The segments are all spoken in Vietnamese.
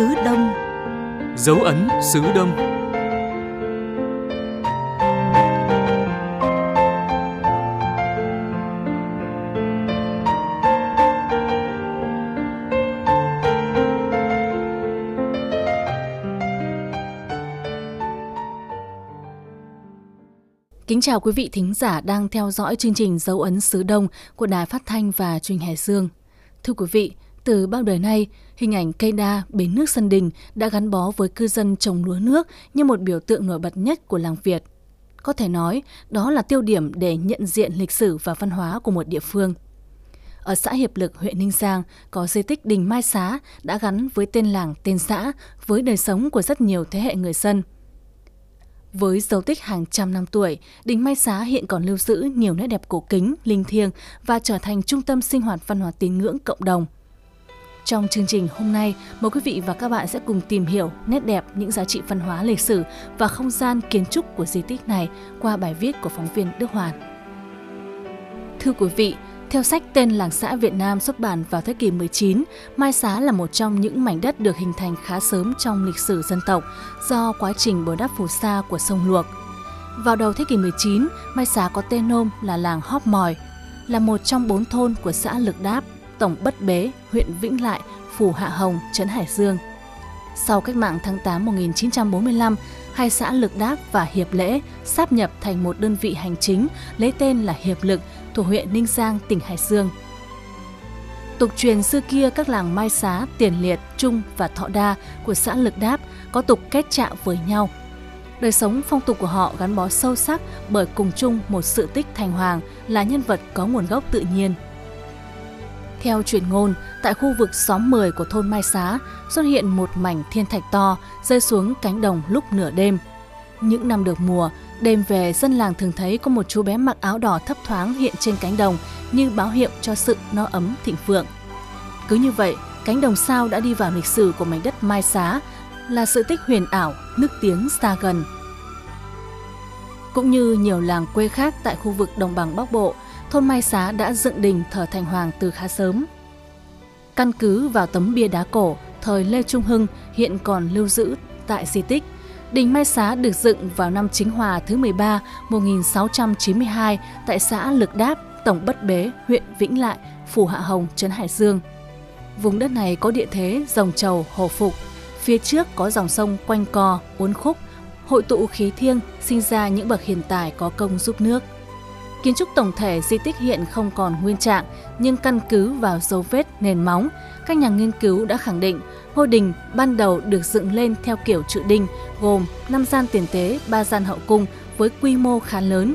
xứ Đông Dấu ấn xứ Đông Kính chào quý vị thính giả đang theo dõi chương trình Dấu ấn xứ Đông của Đài Phát thanh và Truyền Hải Dương. Thưa quý vị, từ bao đời nay, hình ảnh cây đa bến nước sân đình đã gắn bó với cư dân trồng lúa nước như một biểu tượng nổi bật nhất của làng Việt. Có thể nói, đó là tiêu điểm để nhận diện lịch sử và văn hóa của một địa phương. Ở xã Hiệp Lực, huyện Ninh Giang có di tích Đình Mai Xá đã gắn với tên làng, tên xã, với đời sống của rất nhiều thế hệ người dân – với dấu tích hàng trăm năm tuổi, đình Mai Xá hiện còn lưu giữ nhiều nét đẹp cổ kính, linh thiêng và trở thành trung tâm sinh hoạt văn hóa tín ngưỡng cộng đồng. Trong chương trình hôm nay, mời quý vị và các bạn sẽ cùng tìm hiểu nét đẹp những giá trị văn hóa lịch sử và không gian kiến trúc của di tích này qua bài viết của phóng viên Đức Hoàn. Thưa quý vị, theo sách tên Làng xã Việt Nam xuất bản vào thế kỷ 19, Mai Xá là một trong những mảnh đất được hình thành khá sớm trong lịch sử dân tộc do quá trình bồi đắp phù sa của sông Luộc. Vào đầu thế kỷ 19, Mai Xá có tên nôm là làng Hóp Mòi, là một trong bốn thôn của xã Lực Đáp, tổng Bất Bế, huyện Vĩnh Lại, Phủ Hạ Hồng, Trấn Hải Dương. Sau cách mạng tháng 8 1945, hai xã Lực Đáp và Hiệp Lễ sáp nhập thành một đơn vị hành chính lấy tên là Hiệp Lực thuộc huyện Ninh Giang, tỉnh Hải Dương. Tục truyền xưa kia các làng Mai Xá, Tiền Liệt, Trung và Thọ Đa của xã Lực Đáp có tục kết chạm với nhau. Đời sống phong tục của họ gắn bó sâu sắc bởi cùng chung một sự tích thành hoàng là nhân vật có nguồn gốc tự nhiên. Theo truyền ngôn, tại khu vực xóm 10 của thôn Mai Xá xuất hiện một mảnh thiên thạch to rơi xuống cánh đồng lúc nửa đêm. Những năm được mùa, Đêm về, dân làng thường thấy có một chú bé mặc áo đỏ thấp thoáng hiện trên cánh đồng như báo hiệu cho sự no ấm thịnh vượng. Cứ như vậy, cánh đồng sao đã đi vào lịch sử của mảnh đất Mai Xá là sự tích huyền ảo, nước tiếng xa gần. Cũng như nhiều làng quê khác tại khu vực đồng bằng Bắc Bộ, thôn Mai Xá đã dựng đình thờ thành hoàng từ khá sớm. Căn cứ vào tấm bia đá cổ thời Lê Trung Hưng hiện còn lưu giữ tại di tích – Đình Mai Xá được dựng vào năm Chính Hòa thứ 13 1692 tại xã Lực Đáp, Tổng Bất Bế, huyện Vĩnh Lại, Phủ Hạ Hồng, Trấn Hải Dương. Vùng đất này có địa thế rồng trầu, hồ phục. Phía trước có dòng sông quanh co, uốn khúc, hội tụ khí thiêng, sinh ra những bậc hiền tài có công giúp nước. Kiến trúc tổng thể di tích hiện không còn nguyên trạng, nhưng căn cứ vào dấu vết nền móng, các nhà nghiên cứu đã khẳng định ngôi đình ban đầu được dựng lên theo kiểu trụ đinh, gồm 5 gian tiền tế, 3 gian hậu cung với quy mô khá lớn.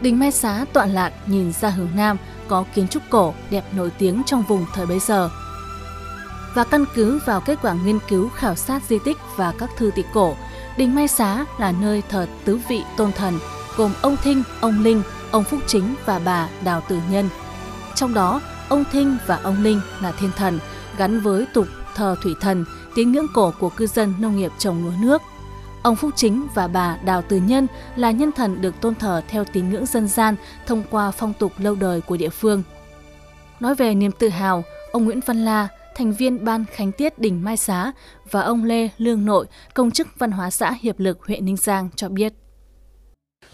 Đình Mai Xá tọa lạc nhìn ra hướng Nam, có kiến trúc cổ đẹp nổi tiếng trong vùng thời bấy giờ. Và căn cứ vào kết quả nghiên cứu khảo sát di tích và các thư tịch cổ, Đình Mai Xá là nơi thờ tứ vị tôn thần, gồm ông Thinh, ông Linh, ông Phúc Chính và bà Đào Tử Nhân. Trong đó, ông Thinh và ông Linh là thiên thần, gắn với tục thờ thủy thần, tín ngưỡng cổ của cư dân nông nghiệp trồng lúa nước. Ông Phúc Chính và bà Đào Từ Nhân là nhân thần được tôn thờ theo tín ngưỡng dân gian thông qua phong tục lâu đời của địa phương. Nói về niềm tự hào, ông Nguyễn Văn La, thành viên Ban Khánh Tiết Đình Mai Xá và ông Lê Lương Nội, công chức văn hóa xã Hiệp Lực huyện Ninh Giang cho biết.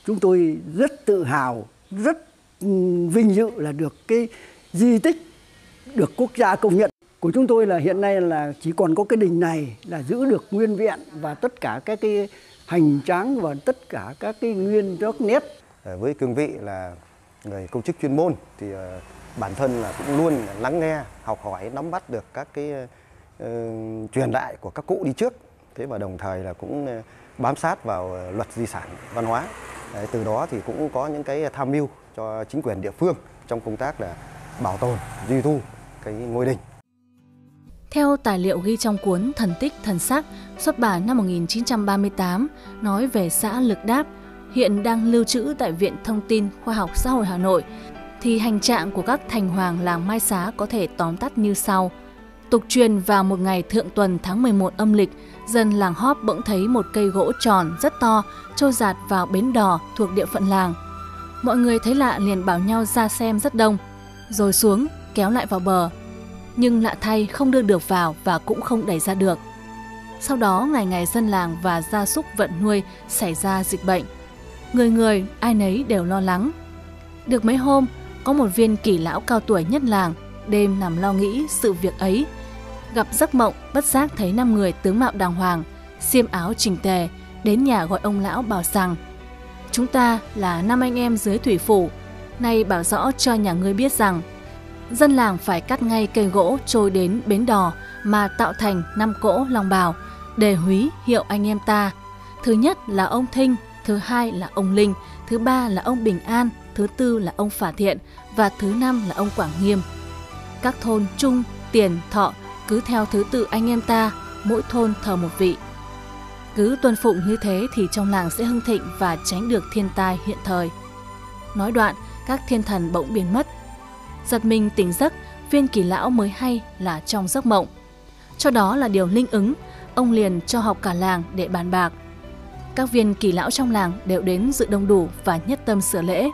Chúng tôi rất tự hào, rất ừ, vinh dự là được cái di tích được quốc gia công nhận của chúng tôi là hiện nay là chỉ còn có cái đình này là giữ được nguyên vẹn và tất cả các cái hành tráng và tất cả các cái nguyên gốc nét. Ờ, với cương vị là người công chức chuyên môn thì ờ, bản thân là cũng luôn lắng nghe, học hỏi, nắm bắt được các cái uh, truyền đại của các cụ đi trước. Thế và đồng thời là cũng bám sát vào luật di sản văn hóa. Đấy, từ đó thì cũng có những cái tham mưu cho chính quyền địa phương trong công tác là bảo tồn, duy tu cái ngôi đình. Theo tài liệu ghi trong cuốn Thần tích thần sắc xuất bản năm 1938 nói về xã Lực Đáp, hiện đang lưu trữ tại Viện Thông tin Khoa học Xã hội Hà Nội, thì hành trạng của các thành hoàng làng Mai Xá có thể tóm tắt như sau. Tục truyền vào một ngày thượng tuần tháng 11 âm lịch, dân làng Hóp bỗng thấy một cây gỗ tròn rất to trôi giạt vào bến đò thuộc địa phận làng. Mọi người thấy lạ liền bảo nhau ra xem rất đông, rồi xuống kéo lại vào bờ nhưng lạ thay không đưa được vào và cũng không đẩy ra được. Sau đó ngày ngày dân làng và gia súc vận nuôi xảy ra dịch bệnh. Người người ai nấy đều lo lắng. Được mấy hôm, có một viên kỳ lão cao tuổi nhất làng đêm nằm lo nghĩ sự việc ấy. Gặp giấc mộng, bất giác thấy năm người tướng mạo đàng hoàng, xiêm áo chỉnh tề, đến nhà gọi ông lão bảo rằng Chúng ta là năm anh em dưới thủy phủ, nay bảo rõ cho nhà ngươi biết rằng dân làng phải cắt ngay cây gỗ trôi đến bến đò mà tạo thành năm cỗ lòng bào để húy hiệu anh em ta. Thứ nhất là ông Thinh, thứ hai là ông Linh, thứ ba là ông Bình An, thứ tư là ông Phả Thiện và thứ năm là ông Quảng Nghiêm. Các thôn Trung, Tiền, Thọ cứ theo thứ tự anh em ta, mỗi thôn thờ một vị. Cứ tuân phụng như thế thì trong làng sẽ hưng thịnh và tránh được thiên tai hiện thời. Nói đoạn, các thiên thần bỗng biến mất. Giật mình tỉnh giấc, viên kỳ lão mới hay là trong giấc mộng. Cho đó là điều linh ứng, ông liền cho học cả làng để bàn bạc. Các viên kỳ lão trong làng đều đến dự đông đủ và nhất tâm sửa lễ.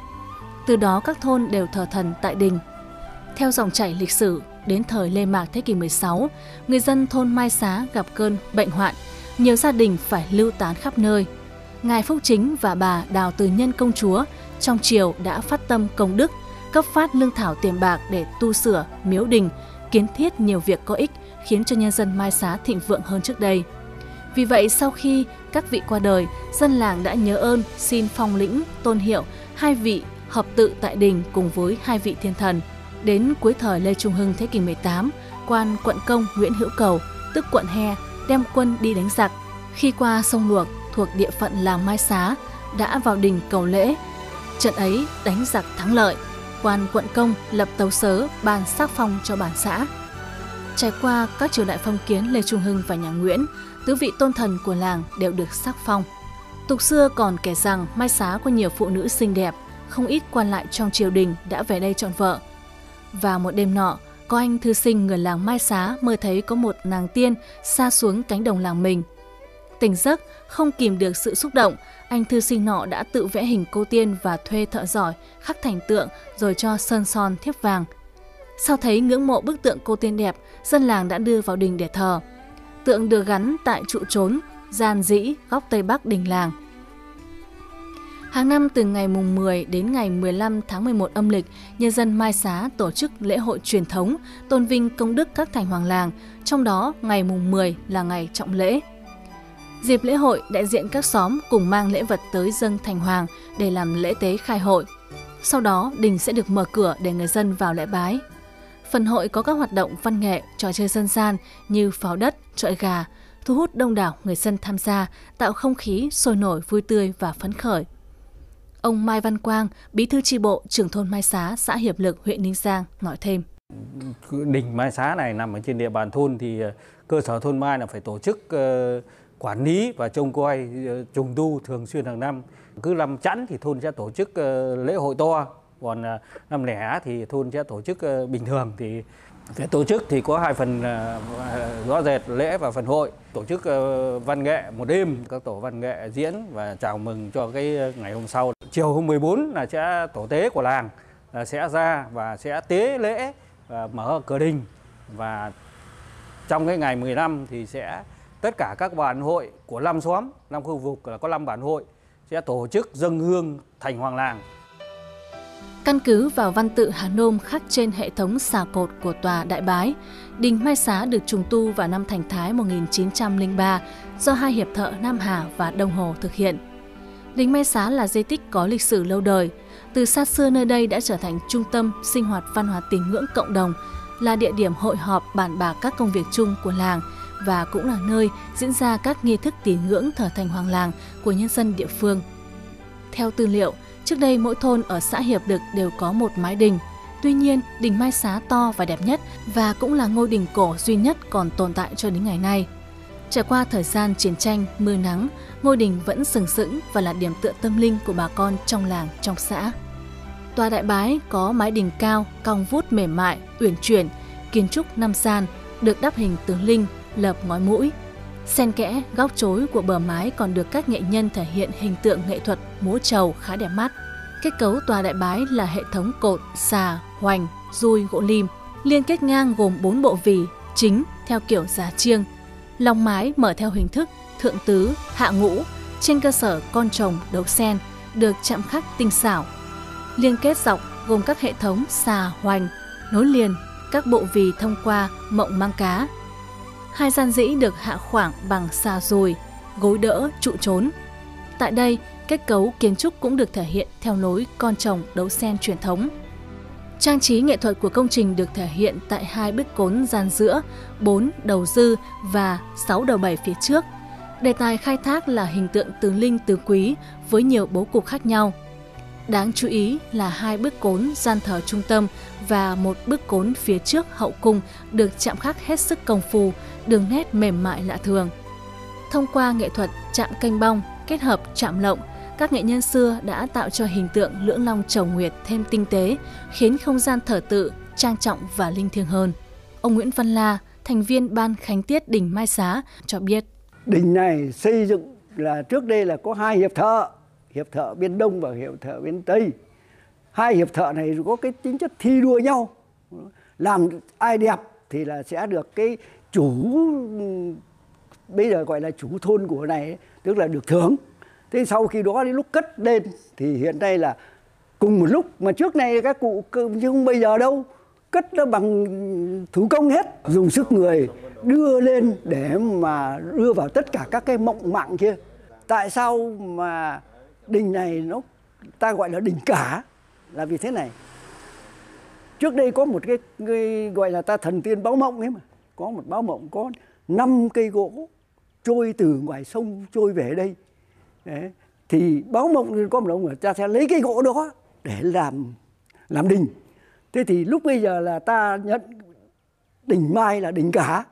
Từ đó các thôn đều thờ thần tại đình. Theo dòng chảy lịch sử, đến thời Lê Mạc thế kỷ 16, người dân thôn Mai Xá gặp cơn bệnh hoạn, nhiều gia đình phải lưu tán khắp nơi. Ngài Phúc Chính và bà Đào Từ Nhân Công Chúa trong triều đã phát tâm công đức, cấp phát lương thảo tiền bạc để tu sửa miếu đình, kiến thiết nhiều việc có ích khiến cho nhân dân Mai Xá thịnh vượng hơn trước đây. Vì vậy sau khi các vị qua đời, dân làng đã nhớ ơn xin phong lĩnh, tôn hiệu hai vị hợp tự tại đình cùng với hai vị thiên thần. Đến cuối thời Lê Trung Hưng thế kỷ 18, quan quận công Nguyễn Hữu Cầu, tức quận He, đem quân đi đánh giặc. Khi qua sông Luộc thuộc địa phận làng Mai Xá, đã vào đình cầu lễ. Trận ấy đánh giặc thắng lợi, quan quận công lập tấu sớ ban sắc phong cho bản xã. Trải qua các triều đại phong kiến Lê Trung Hưng và nhà Nguyễn, tứ vị tôn thần của làng đều được sắc phong. Tục xưa còn kể rằng Mai Xá có nhiều phụ nữ xinh đẹp, không ít quan lại trong triều đình đã về đây chọn vợ. Và một đêm nọ, có anh thư sinh người làng Mai Xá mơ thấy có một nàng tiên xa xuống cánh đồng làng mình. Tỉnh giấc, không kìm được sự xúc động, anh thư sinh nọ đã tự vẽ hình cô tiên và thuê thợ giỏi khắc thành tượng rồi cho sơn son thiếp vàng. Sau thấy ngưỡng mộ bức tượng cô tiên đẹp, dân làng đã đưa vào đình để thờ. Tượng được gắn tại trụ trốn, gian dĩ, góc tây bắc đình làng. Hàng năm từ ngày mùng 10 đến ngày 15 tháng 11 âm lịch, nhân dân Mai Xá tổ chức lễ hội truyền thống tôn vinh công đức các thành hoàng làng, trong đó ngày mùng 10 là ngày trọng lễ. Dịp lễ hội, đại diện các xóm cùng mang lễ vật tới dân thành hoàng để làm lễ tế khai hội. Sau đó, đình sẽ được mở cửa để người dân vào lễ bái. Phần hội có các hoạt động văn nghệ, trò chơi dân gian như pháo đất, trọi gà, thu hút đông đảo người dân tham gia, tạo không khí sôi nổi vui tươi và phấn khởi. Ông Mai Văn Quang, bí thư tri bộ trưởng thôn Mai Xá, xã Hiệp Lực, huyện Ninh Giang nói thêm. Đỉnh Mai Xá này nằm ở trên địa bàn thôn thì ờ, cơ sở thôn Mai là phải tổ chức ờ, quản lý và trông coi ờ, trùng tu thường xuyên hàng năm. Cứ năm chẵn thì thôn sẽ tổ chức lễ hội to, còn năm lẻ thì thôn sẽ tổ chức bình thường thì về tổ chức thì có hai phần à, rõ rệt lễ và phần hội. Tổ chức ờ, văn nghệ một đêm các tổ văn nghệ diễn và chào mừng cho cái ngày hôm sau. Chiều hôm 14 là sẽ tổ tế của làng là sẽ ra và sẽ tế lễ và mở cửa đình. Và trong cái ngày 15 thì sẽ tất cả các bản hội của năm xóm, năm khu vực là có năm bản hội sẽ tổ chức dâng hương thành hoàng làng. Căn cứ vào văn tự Hà Nôm khắc trên hệ thống xà cột của tòa Đại Bái, đình Mai Xá được trùng tu vào năm Thành Thái 1903 do hai hiệp thợ Nam Hà và Đông Hồ thực hiện. Đình Mai Xá là di tích có lịch sử lâu đời. Từ xa xưa nơi đây đã trở thành trung tâm sinh hoạt văn hóa tín ngưỡng cộng đồng, là địa điểm hội họp bàn bạc các công việc chung của làng và cũng là nơi diễn ra các nghi thức tín ngưỡng thờ thành hoàng làng của nhân dân địa phương. Theo tư liệu, trước đây mỗi thôn ở xã Hiệp Đực đều có một mái đình. Tuy nhiên, đình Mai Xá to và đẹp nhất và cũng là ngôi đình cổ duy nhất còn tồn tại cho đến ngày nay. Trải qua thời gian chiến tranh, mưa nắng, ngôi đình vẫn sừng sững và là điểm tựa tâm linh của bà con trong làng, trong xã. Tòa đại bái có mái đình cao, cong vút mềm mại, uyển chuyển, kiến trúc năm gian, được đắp hình tướng linh, lợp ngói mũi. Xen kẽ, góc chối của bờ mái còn được các nghệ nhân thể hiện hình tượng nghệ thuật múa trầu khá đẹp mắt. Kết cấu tòa đại bái là hệ thống cột, xà, hoành, dui, gỗ lim, liên kết ngang gồm 4 bộ vỉ chính theo kiểu giá chiêng, Lòng mái mở theo hình thức thượng tứ, hạ ngũ, trên cơ sở con trồng đấu sen, được chạm khắc tinh xảo. Liên kết dọc gồm các hệ thống xà, hoành, nối liền, các bộ vì thông qua mộng mang cá. Hai gian dĩ được hạ khoảng bằng xà dùi, gối đỡ, trụ trốn. Tại đây, kết cấu kiến trúc cũng được thể hiện theo lối con trồng đấu sen truyền thống. Trang trí nghệ thuật của công trình được thể hiện tại hai bức cốn gian giữa, bốn đầu dư và sáu đầu bảy phía trước. Đề tài khai thác là hình tượng tứ linh tứ quý với nhiều bố cục khác nhau. Đáng chú ý là hai bức cốn gian thờ trung tâm và một bức cốn phía trước hậu cung được chạm khắc hết sức công phu, đường nét mềm mại lạ thường. Thông qua nghệ thuật chạm canh bong kết hợp chạm lộng, các nghệ nhân xưa đã tạo cho hình tượng lưỡng long trầu nguyệt thêm tinh tế, khiến không gian thờ tự, trang trọng và linh thiêng hơn. Ông Nguyễn Văn La, thành viên Ban Khánh Tiết Đình Mai Xá, cho biết. Đình này xây dựng là trước đây là có hai hiệp thợ, hiệp thợ bên Đông và hiệp thợ bên Tây. Hai hiệp thợ này có cái tính chất thi đua nhau. Làm ai đẹp thì là sẽ được cái chủ bây giờ gọi là chủ thôn của này tức là được thưởng. Thế sau khi đó đến lúc cất lên thì hiện nay là cùng một lúc mà trước nay các cụ chứ không bây giờ đâu? Cất nó bằng thủ công hết dùng sức người đưa lên để mà đưa vào tất cả các cái mộng mạng kia. Tại sao mà đình này nó ta gọi là đình cả? Là vì thế này. Trước đây có một cái, cái gọi là ta thần tiên báo mộng ấy mà có một báo mộng có năm cây gỗ trôi từ ngoài sông, trôi về đây. Đấy. thì báo mộng có một ông ta sẽ lấy cây gỗ đó để làm làm đình. Thế thì lúc bây giờ là ta nhận đình mai là đình cả,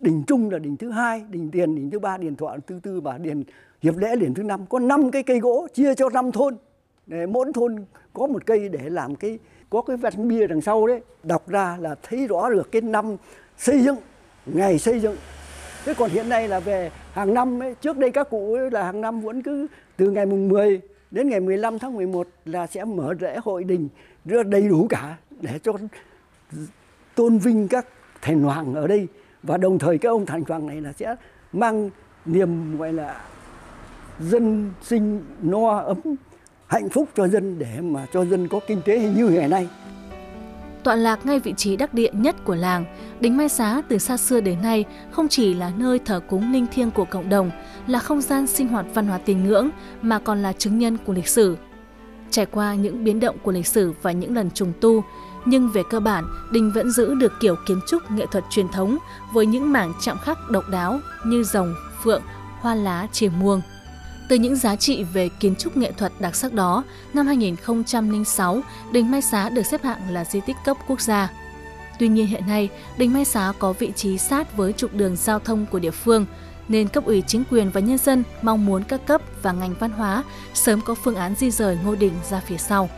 đình trung là đình thứ hai, đình tiền, đình thứ ba đình thọ thứ tư và đình hiệp lễ đình thứ năm. Có năm cái cây gỗ chia cho năm thôn. Để mỗi thôn có một cây để làm cái, có cái văn bia đằng sau đấy. Đọc ra là thấy rõ được cái năm xây dựng ngày xây dựng. Thế còn hiện nay là về hàng năm ấy, trước đây các cụ ấy là hàng năm vẫn cứ từ ngày mùng 10 đến ngày 15 tháng 11 là sẽ mở lễ hội đình rất đầy đủ cả để cho tôn vinh các thành hoàng ở đây. Và đồng thời các ông thành hoàng này là sẽ mang niềm gọi là dân sinh no ấm hạnh phúc cho dân để mà cho dân có kinh tế như ngày nay tọa lạc ngay vị trí đắc địa nhất của làng, Đỉnh Mai Xá từ xa xưa đến nay không chỉ là nơi thờ cúng linh thiêng của cộng đồng, là không gian sinh hoạt văn hóa tín ngưỡng mà còn là chứng nhân của lịch sử. Trải qua những biến động của lịch sử và những lần trùng tu, nhưng về cơ bản, đình vẫn giữ được kiểu kiến trúc nghệ thuật truyền thống với những mảng chạm khắc độc đáo như rồng, phượng, hoa lá, chìa muông. Từ những giá trị về kiến trúc nghệ thuật đặc sắc đó, năm 2006, Đình Mai Xá được xếp hạng là di tích cấp quốc gia. Tuy nhiên hiện nay, Đình Mai Xá có vị trí sát với trục đường giao thông của địa phương, nên cấp ủy chính quyền và nhân dân mong muốn các cấp và ngành văn hóa sớm có phương án di rời ngôi đình ra phía sau.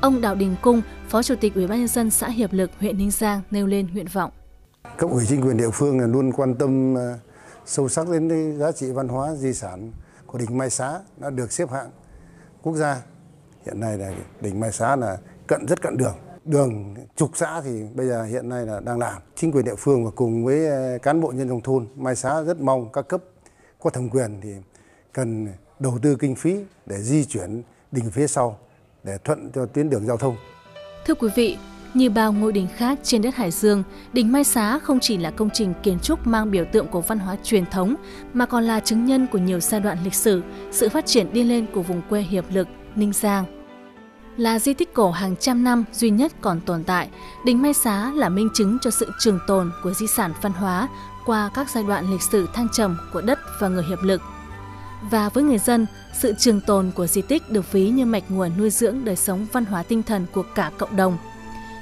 Ông Đào Đình Cung, Phó Chủ tịch Ủy ban nhân dân xã Hiệp Lực, huyện Ninh Giang nêu lên nguyện vọng. Cấp ủy chính quyền địa phương luôn quan tâm à, sâu sắc đến giá trị văn hóa di sản của đỉnh Mai Xá đã được xếp hạng quốc gia. Hiện nay là đỉnh Mai Xá là cận rất cận đường. Đường trục xã thì bây giờ hiện nay là đang làm. Chính quyền địa phương và cùng với ờ, cán bộ nhân dân thôn Mai Xá rất mong các cấp có thẩm quyền thì cần đầu tư kinh phí để di chuyển đỉnh phía sau để thuận cho tuyến đường giao thông. Thưa quý vị, như bao ngôi đình khác trên đất Hải Dương, đình Mai Xá không chỉ là công trình kiến trúc mang biểu tượng của văn hóa truyền thống, mà còn là chứng nhân của nhiều giai đoạn lịch sử, sự phát triển đi lên của vùng quê Hiệp Lực, Ninh Giang. Là di tích cổ hàng trăm năm duy nhất còn tồn tại, đình Mai Xá là minh chứng cho sự trường tồn của di sản văn hóa qua các giai đoạn lịch sử thăng trầm của đất và người Hiệp Lực. Và với người dân, sự trường tồn của di tích được ví như mạch nguồn nuôi dưỡng đời sống văn hóa tinh thần của cả cộng đồng –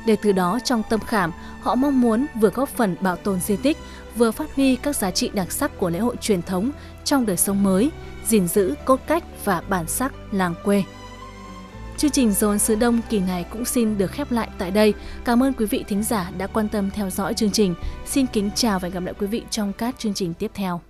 để từ đó trong tâm khảm, họ mong muốn vừa góp phần bảo tồn di tích, vừa phát huy các giá trị đặc sắc của lễ hội truyền thống trong đời sống mới, gìn giữ cốt cách và bản sắc làng quê. Chương trình Dồn Sứ Đông kỳ này cũng xin được khép lại tại đây. Cảm ơn quý vị thính giả đã quan tâm theo dõi chương trình. Xin kính chào và hẹn gặp lại quý vị trong các chương trình tiếp theo.